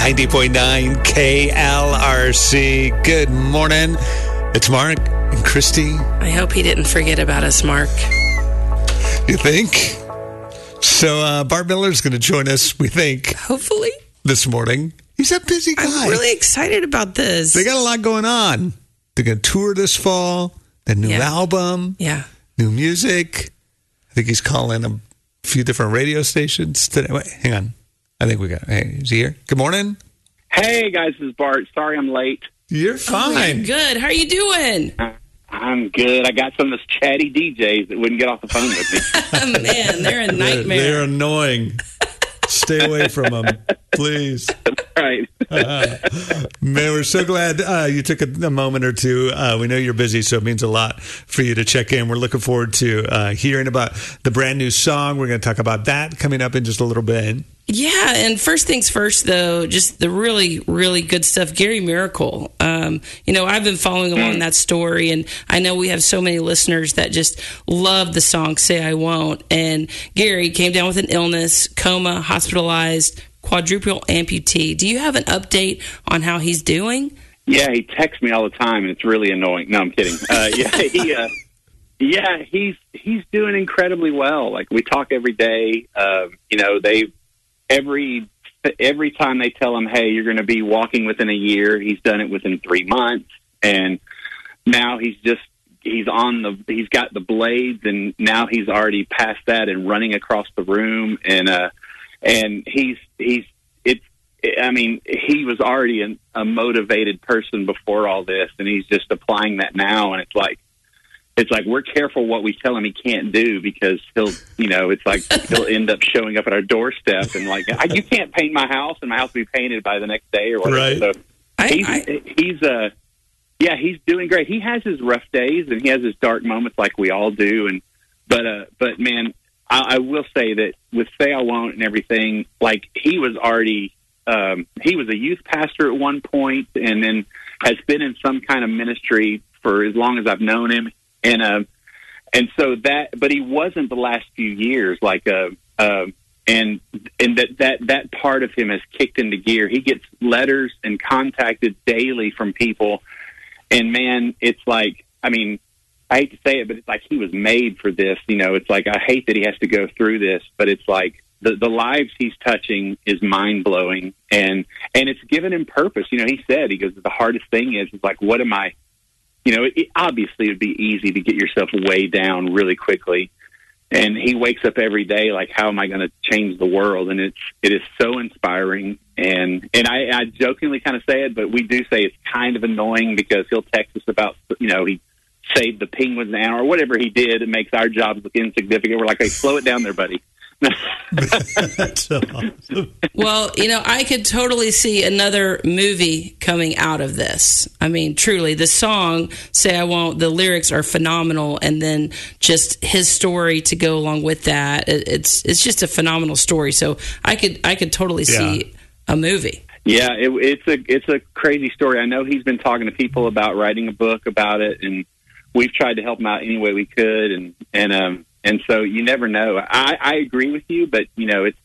90.9 KLRC. Good morning. It's Mark and Christy. I hope he didn't forget about us, Mark. You think? So, uh, Bart Millard's going to join us, we think, Hopefully. this morning. He's a busy guy. I'm really excited about this. They got a lot going on. They're going to tour this fall, the new Yeah. album, yeah. new music. I think he's calling a few different radio stations today. Wait, hang on. I think we got. Hey, is he here? Good morning. Hey guys, this is Bart. Sorry I'm late. You're Oh, fine. you're good. How are you doing? I'm good. I got some of those chatty DJs that wouldn't get off the phone with me. Oh, man, they're a They're, nightmare. they're annoying. Stay away from them, please. right. Man, we're so glad uh, you took a, a moment or two. Uh, we know you're busy, so it means a lot for you to check in. We're looking forward to uh, hearing about the brand new song. We're going to talk about that coming up in just a little bit. Yeah, and first things first, though, just the really, really good stuff. Gary Miracle. Um, you know, I've been following along that story, and I know we have so many listeners that just love the song "Say I Won't." And Gary came down with an illness, coma, hospitalized, quadruple amputee. Do you have an update on how he's doing? Yeah, he texts me all the time, and it's really annoying. No, I'm kidding. Uh, yeah, he. Uh, yeah, he's he's doing incredibly well. Like we talk every day. Um, you know, they every every time they tell him, "Hey, you're going to be walking within a year," he's done it within three months, and now he's just he's on the he's got the blades, and now he's already past that and running across the room, and uh, and he's he's it's. I mean, he was already an, a motivated person before all this, and he's just applying that now, and it's like it's like we're careful what we tell him he can't do because he'll, you know, it's like he'll end up showing up at our doorstep and like, I, you can't paint my house, and my house will be painted by the next day or whatever. Right. So I, he's I, he's uh, yeah, he's doing great. He has his rough days and he has his dark moments like we all do, and but uh, but man, I, I will say that with say I won't and everything, like he was already. Um, he was a youth pastor at one point, and then has been in some kind of ministry for as long as I've known him and um and so that but he wasn't the last few years like uh um and and that that that part of him has kicked into gear. He gets letters and contacted daily from people. And man it's like i mean i hate to say it but it's like he was made for this you know? It's like i hate that he has to go through this but it's like the the lives he's touching is mind blowing and and it's given him purpose. You know he said he goes the hardest thing is is like what am i you know, it, obviously it would be easy to get yourself way down really quickly. And he wakes up every day like, how am I going to change the world? And it's it is so inspiring. And and I, I jokingly kind of say it, but we do say it's kind of annoying because he'll text us about you know he saved the penguins now or whatever he did. It makes our jobs look insignificant. We're like, hey, slow it down there, buddy. Awesome. well, you know, I could totally see another movie coming out of this. I mean, truly, the song "Say I Won't," the lyrics are phenomenal, and then just his story to go along with that. It, it's it's just a phenomenal story. So I could I could totally see a movie. Yeah, it, it's a it's a crazy story. I know he's been talking to people about writing a book about it, and we've tried to help him out any way we could, and and um and so you never know. I I agree with you, but you know it's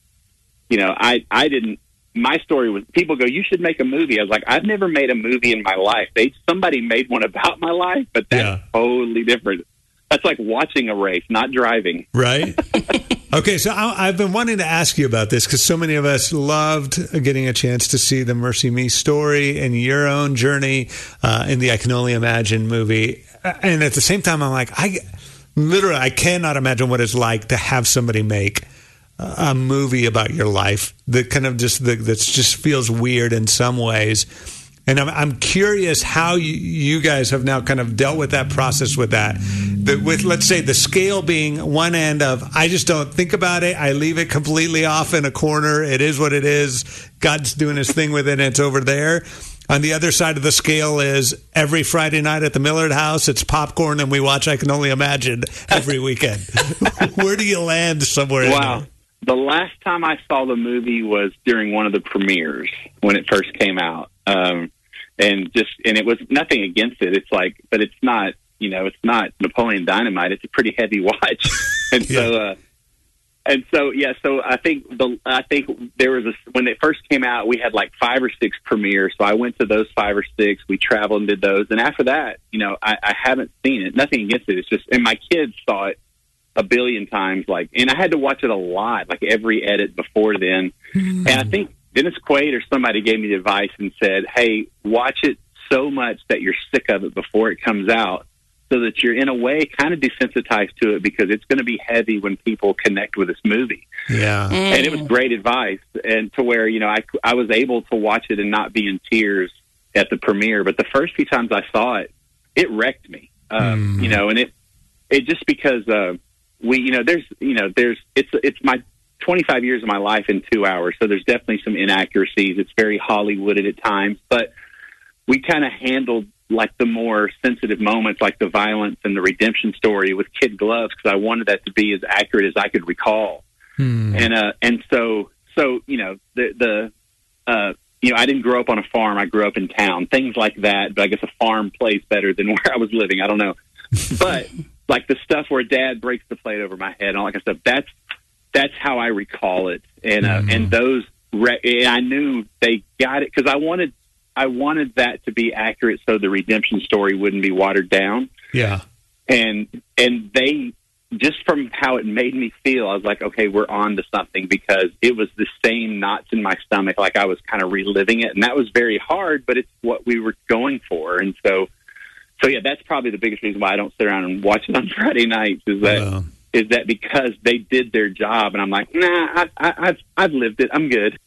you know I I didn't. My story was people go, you should make a movie. I was like, I've never made a movie in my life. They somebody made one about my life, but that's Yeah. totally different. That's like watching a race, not driving. right? Okay, so I, I've been wanting to ask you about this because so many of us loved getting a chance to see the MercyMe story and your own journey uh, in the I Can Only Imagine movie. And at the same time, I'm like, I literally, I cannot imagine what it's like to have somebody make a movie about your life that kind of just that just feels weird in some ways. And I'm, I'm curious how you, you guys have now kind of dealt with that process with that. That with let's say the scale being one end of I just don't think about it. I leave it completely off in a corner. It is what it is. God's doing His thing with it. and It's over there. On the other side of the scale is every Friday night at the Millard House. It's popcorn, and we watch. I can only imagine every weekend. Where do you land somewhere? Wow. The last time I saw the movie was during one of the premieres when it first came out. Um, and just, and it was nothing against it. It's like, but it's not, you know, it's not Napoleon Dynamite. It's a pretty heavy watch. and so, uh, and so yeah, so I think the I think there was a when it first came out, we had like five or six premieres. So I went to those five or six. We traveled and did those, and after that, you know, I, I haven't seen it. Nothing against it. It's just, and my kids saw it a billion times. Like, and I had to watch it a lot, like every edit before then. Mm. And I think Dennis Quaid or somebody gave me the advice and said, "Hey, watch it so much that you're sick of it before it comes out." So that you're in a way kind of desensitized to it because it's going to be heavy when people connect with this movie. Yeah. Mm. And it was great advice and to where, you know, I, I was able to watch it and not be in tears at the premiere. But the first few times I saw it, it wrecked me, um, mm. you know, and it, it just because, uh, we, you know, there's, you know, there's, it's, it's my 25 years of my life in two hours. So there's definitely some inaccuracies. It's very Hollywooded at times, but we kind of handled like the more sensitive moments, like the violence and the redemption story with kid gloves, because I wanted that to be as accurate as I could recall. Hmm. And uh, and so so you know the the uh, you know I didn't grow up on a farm. I grew up in town. Things like that. But I guess a farm plays better than where I was living. I don't know. but like the stuff where Dad breaks the plate over my head and all that kind of stuff. That's that's how I recall it. And uh, hmm. and those re- and I knew they got it because I wanted I wanted that to be accurate so the redemption story wouldn't be watered down. Yeah. And and they just from how it made me feel, I was like, okay, we're on to something because it was the same knots in my stomach, like I was kind of reliving it, and that was very hard, but it's what we were going for, and so, so yeah, that's probably the biggest reason why I don't sit around and watch it on Friday nights is that is that because they did their job, and I'm like, nah, I, I, I've I've lived it, I'm good.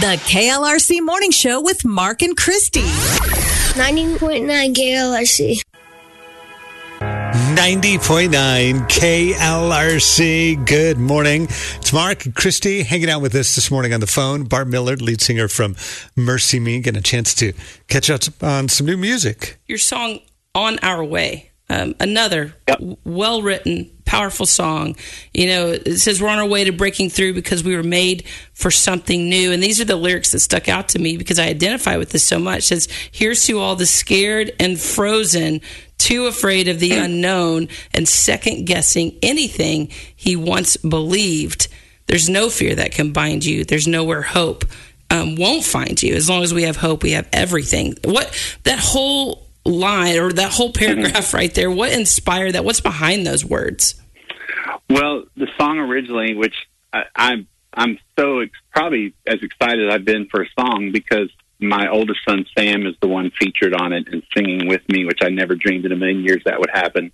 The KLRC Morning Show with Mark and Christy. 90.9 KLRC. 90.9 KLRC. Good morning. It's Mark and Christy hanging out with us this morning on the phone. Bart Millard, lead singer from MercyMe, getting a chance to catch up on some new music. Your song, On Our Way, um, another yep. well written, powerful song. You know, it says we're on our way to breaking through because we were made for something new. And these are the lyrics that stuck out to me because I identify with this so much. It says, Here's to all the scared and frozen, too afraid of the unknown, and second guessing anything he once believed. There's no fear that can bind you. There's nowhere hope um, won't find you. As long as we have hope, we have everything. What that whole line or that whole paragraph right there, what inspired that? What's behind those words? Well, the song originally, which I, I'm I'm so ex- probably as excited I've been for a song because my oldest son Sam is the one featured on it and singing with me, which I never dreamed in a million years that would happen.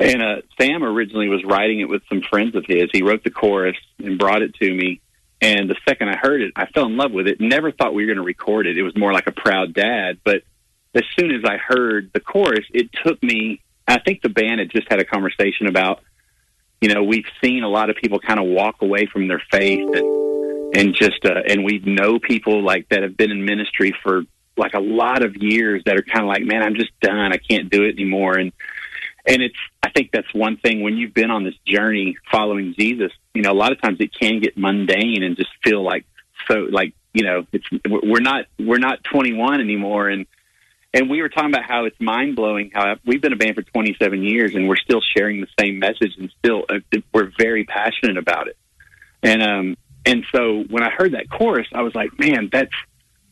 And uh, Sam originally was writing it with some friends of his. He wrote the chorus and brought it to me. And the second I heard it, I fell in love with it. Never thought we were going to record it. It was more like a proud dad. But as soon as I heard the chorus, it took me. I think the band had just had a conversation about, you know, we've seen a lot of people kind of walk away from their faith and and just uh, and we know people like that have been in ministry for like a lot of years that are kind of like, man, I'm just done. I can't do it anymore. And and it's I think that's one thing when you've been on this journey following Jesus. You know, a lot of times it can get mundane and just feel like so like you know it's we're not we're not 21 anymore and and we were talking about how it's mind blowing how we've been a band for 27 years and we're still sharing the same message and still uh, we're very passionate about it. And um and so when I heard that chorus, I was like, man, that's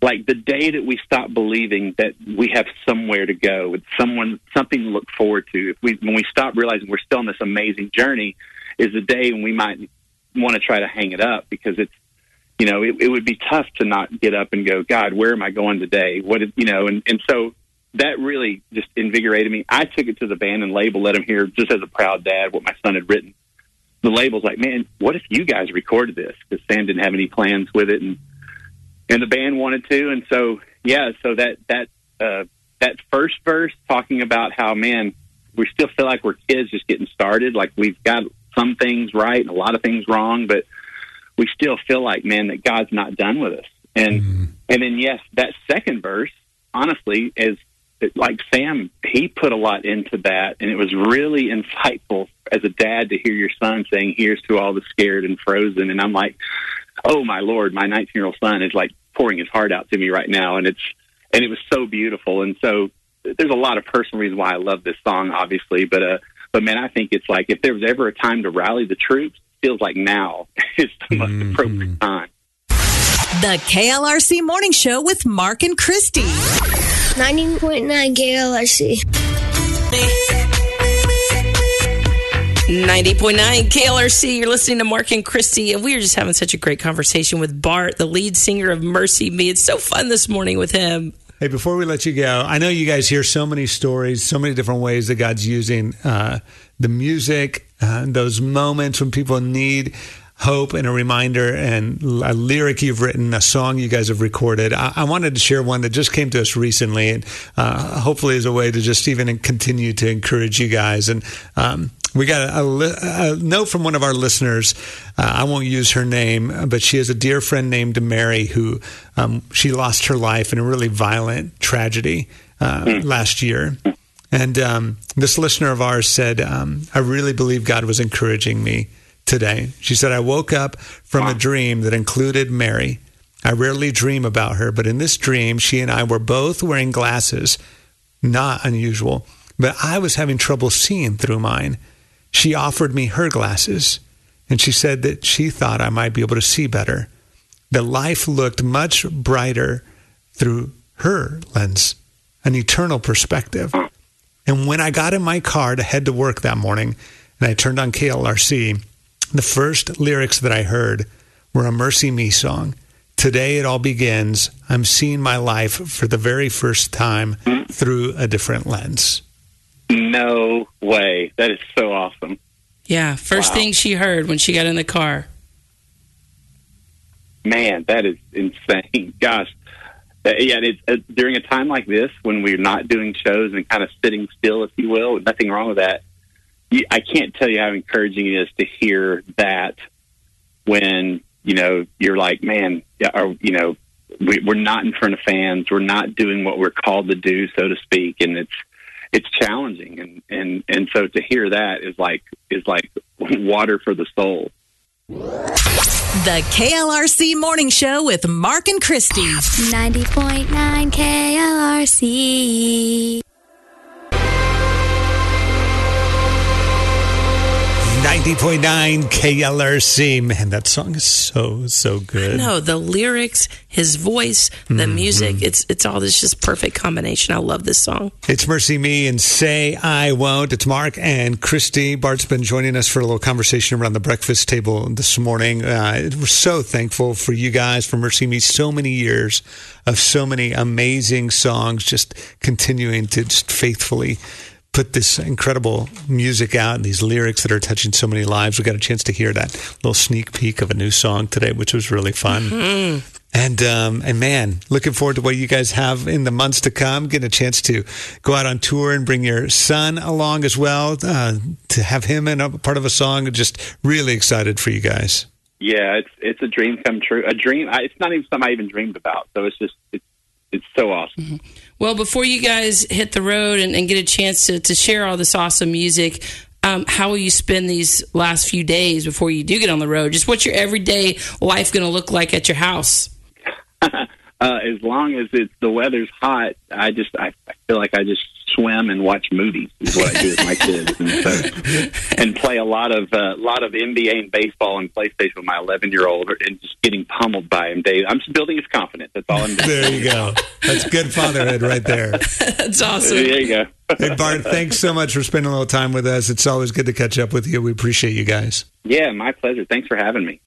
like the day that we stop believing that we have somewhere to go with someone something to look forward to. If we when we stop realizing we're still on this amazing journey, is the day when we might want to try to hang it up because it's you know, it, it would be tough to not get up and go, God, where am I going today? What, is, you know, and, and so that really just invigorated me. I took it to the band and label, let them hear just as a proud dad what my son had written. The label's like, man, what if you guys recorded this? Because Sam didn't have any plans with it, and and the band wanted to, and so yeah, so that that uh, that first verse talking about how man, we still feel like we're kids just getting started, like we've got some things right and a lot of things wrong, but we still feel like, man, that God's not done with us. And mm-hmm. and then yes, that second verse, honestly, is like Sam, he put a lot into that, and it was really insightful as a dad to hear your son saying, "Here's to all the scared and frozen." And I'm like, "Oh my lord, my 19 year old son is like pouring his heart out to me right now," and it's and it was so beautiful. And so there's a lot of personal reasons why I love this song, obviously, but uh, but man, I think it's like if there was ever a time to rally the troops, feels like now is the most Mm-hmm. appropriate time. The KLRC Morning Show with Mark and Christy. 90.9 KLRC. 90.9 KLRC. You're listening to Mark and Christy, and we are just having such a great conversation with Bart, the lead singer of MercyMe. It's so fun this morning with him. Hey, before we let you go, I know you guys hear so many stories, so many different ways that God's using uh, the music, uh, those moments when people need hope and a reminder and a lyric you've written, a song you guys have recorded. I, I wanted to share one that just came to us recently, and uh, hopefully as a way to just even continue to encourage you guys. And um, we got a, a, a note from one of our listeners. Uh, I won't use her name, but she has a dear friend named Mary who um, she lost her life in a really violent tragedy uh, last year. And um, this listener of ours said, um, I really believe God was encouraging me today. She said, I woke up from a dream that included Mary. I rarely dream about her, but in this dream, she and I were both wearing glasses. Not unusual, but I was having trouble seeing through mine. She offered me her glasses, and she said that she thought I might be able to see better. The life looked much brighter through her lens, an eternal perspective. And when I got in my car to head to work that morning, and I turned on KLRC, the first lyrics that I heard were a MercyMe song. Today it all begins. I'm seeing my life for the very first time through a different lens. No way. That is so awesome. Yeah, first Wow. thing she heard when she got in the car. Man, that is insane. Gosh. Uh, yeah, and it's uh, during a time like this when we're not doing shows and kind of sitting still, if you will. Nothing wrong with that. You, I can't tell you how encouraging it is to hear that when you know you're like, man, or you know, we, we're not in front of fans. We're not doing what we're called to do, so to speak, and it's it's challenging. And and and so to hear that is like is like water for the soul. The KLRC Morning Show with Mark and Christy. 90.9 KLRC. 90.9 KLRC. Man, that song is so, so good. No, the lyrics, his voice, the music, it's it's all this just perfect combination. I love this song. It's MercyMe and Say I Won't. It's Mark and Christy. Bart's been joining us for a little conversation around the breakfast table this morning. Uh, we're so thankful for you guys, for MercyMe. So many years of so many amazing songs, just continuing to just faithfully put this incredible music out and these lyrics that are touching so many lives. We got a chance to hear that little sneak peek of a new song today, which was really fun. And um, and man, looking forward to what you guys have in the months to come. Getting a chance to go out on tour and bring your son along as well uh, to have him in a part of a song. Just really excited for you guys. Yeah, it's it's a dream come true. A dream. I, it's not even something I even dreamed about. So it's just it's it's so awesome. Well, before you guys hit the road and, and get a chance to, to share all this awesome music, um, how will you spend these last few days before you do get on the road? Just what's your everyday life going to look like at your house? uh, as long as it's the weather's hot, I just I, I feel like I just swim and watch movies is what I do with my kids, and, so, and play a lot of a uh, lot of NBA and baseball and PlayStation with my 11 year old, and just getting pummeled by him. Dave, I'm just building his confidence. That's all I'm doing. There you go. That's good fatherhood right there. That's awesome. There you go. Hey Bart, thanks so much for spending a little time with us. It's always good to catch up with you. We appreciate you guys. Yeah, my pleasure. Thanks for having me.